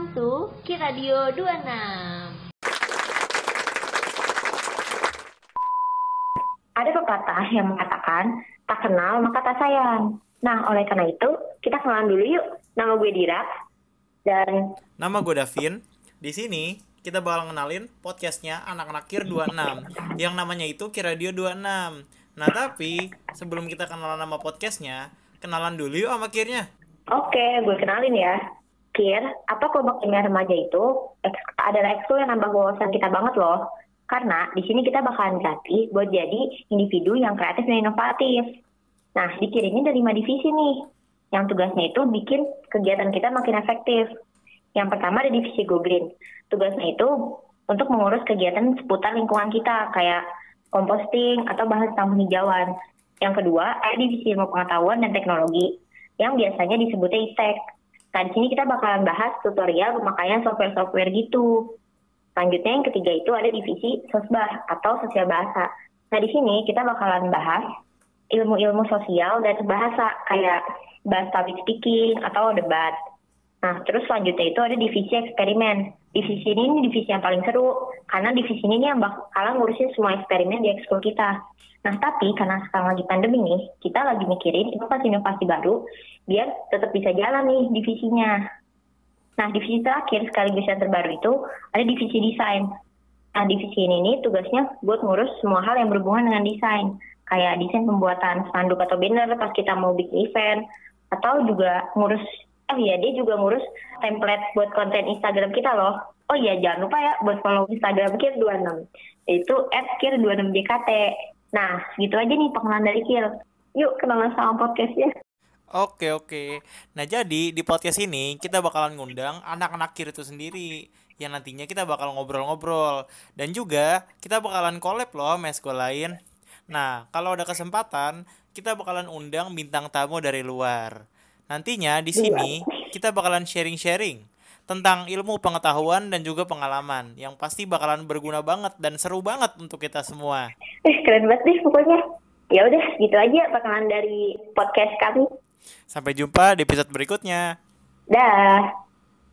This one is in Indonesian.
Welcome to Kiradio 26. Ada pepatah yang mengatakan, tak kenal maka tak sayang. Nah, oleh karena itu, kita kenalan dulu yuk. Nama gue Dira, dan Nama gue Davin. Di sini kita bakal ngenalin podcastnya anak-anak Kir 26 yang namanya itu Kiradio 26. Nah tapi sebelum kita kenalan nama podcastnya, kenalan dulu yuk sama Kirnya. oke, gue kenalin ya. Kir, apa kelompok ilmiah remaja itu adalah ekskul yang nambah wawasan kita banget loh. Karena di sini kita bakalan dilatih buat jadi individu yang kreatif dan inovatif. Nah, di Kir ini ada lima divisi nih. Yang tugasnya itu bikin kegiatan kita makin efektif. Yang pertama ada divisi Go Green. Tugasnya itu untuk mengurus kegiatan seputar lingkungan kita, kayak composting atau bahas tentang penghijauan. Yang kedua, ada divisi ilmu pengetahuan dan teknologi, yang biasanya disebutnya ITEK. Nah, di sini kita bakalan bahas tutorial pemakaian software-software gitu. Selanjutnya yang ketiga itu ada divisi sosbah atau sosial bahasa. Nah, di sini kita bakalan bahas ilmu-ilmu sosial dan bahasa kayak bahas public speaking atau debat. Nah, terus selanjutnya itu ada divisi eksperimen. Divisi ini, ini divisi yang paling seru, karena divisi ini yang bakalan ngurusin semua eksperimen di ekskul kita. Nah, tapi karena sekarang lagi pandemi nih, kita lagi mikirin inovasi-inovasi baru, biar tetap bisa jalan nih divisinya. Nah, divisi terakhir sekaligus yang terbaru itu ada divisi desain. Nah, divisi ini nih tugasnya buat ngurus semua hal yang berhubungan dengan desain. Kayak desain pembuatan spanduk atau banner pas kita mau bikin event. Atau juga ngurus, oh iya dia juga ngurus template buat konten Instagram kita loh. Oh iya, jangan lupa ya buat follow Instagram Kir26. Itu @kir26jkt. Nah, segitu aja nih pengenalan dari Kir. Yuk kenalan sama podcastnya. Oke oke. Nah jadi di podcast ini kita bakalan ngundang anak-anak Kir itu sendiri yang nantinya kita bakal ngobrol-ngobrol dan juga kita bakalan collab loh sama sekolah lain. Nah kalau ada kesempatan kita bakalan undang bintang tamu dari luar. Nantinya di sini kita bakalan sharing-sharing tentang ilmu pengetahuan dan juga pengalaman yang pasti bakalan berguna banget dan seru banget untuk kita semua. Eh, keren banget deh pokoknya. Ya udah, gitu aja perkenalan dari podcast kami. Sampai jumpa di episode berikutnya. Dah.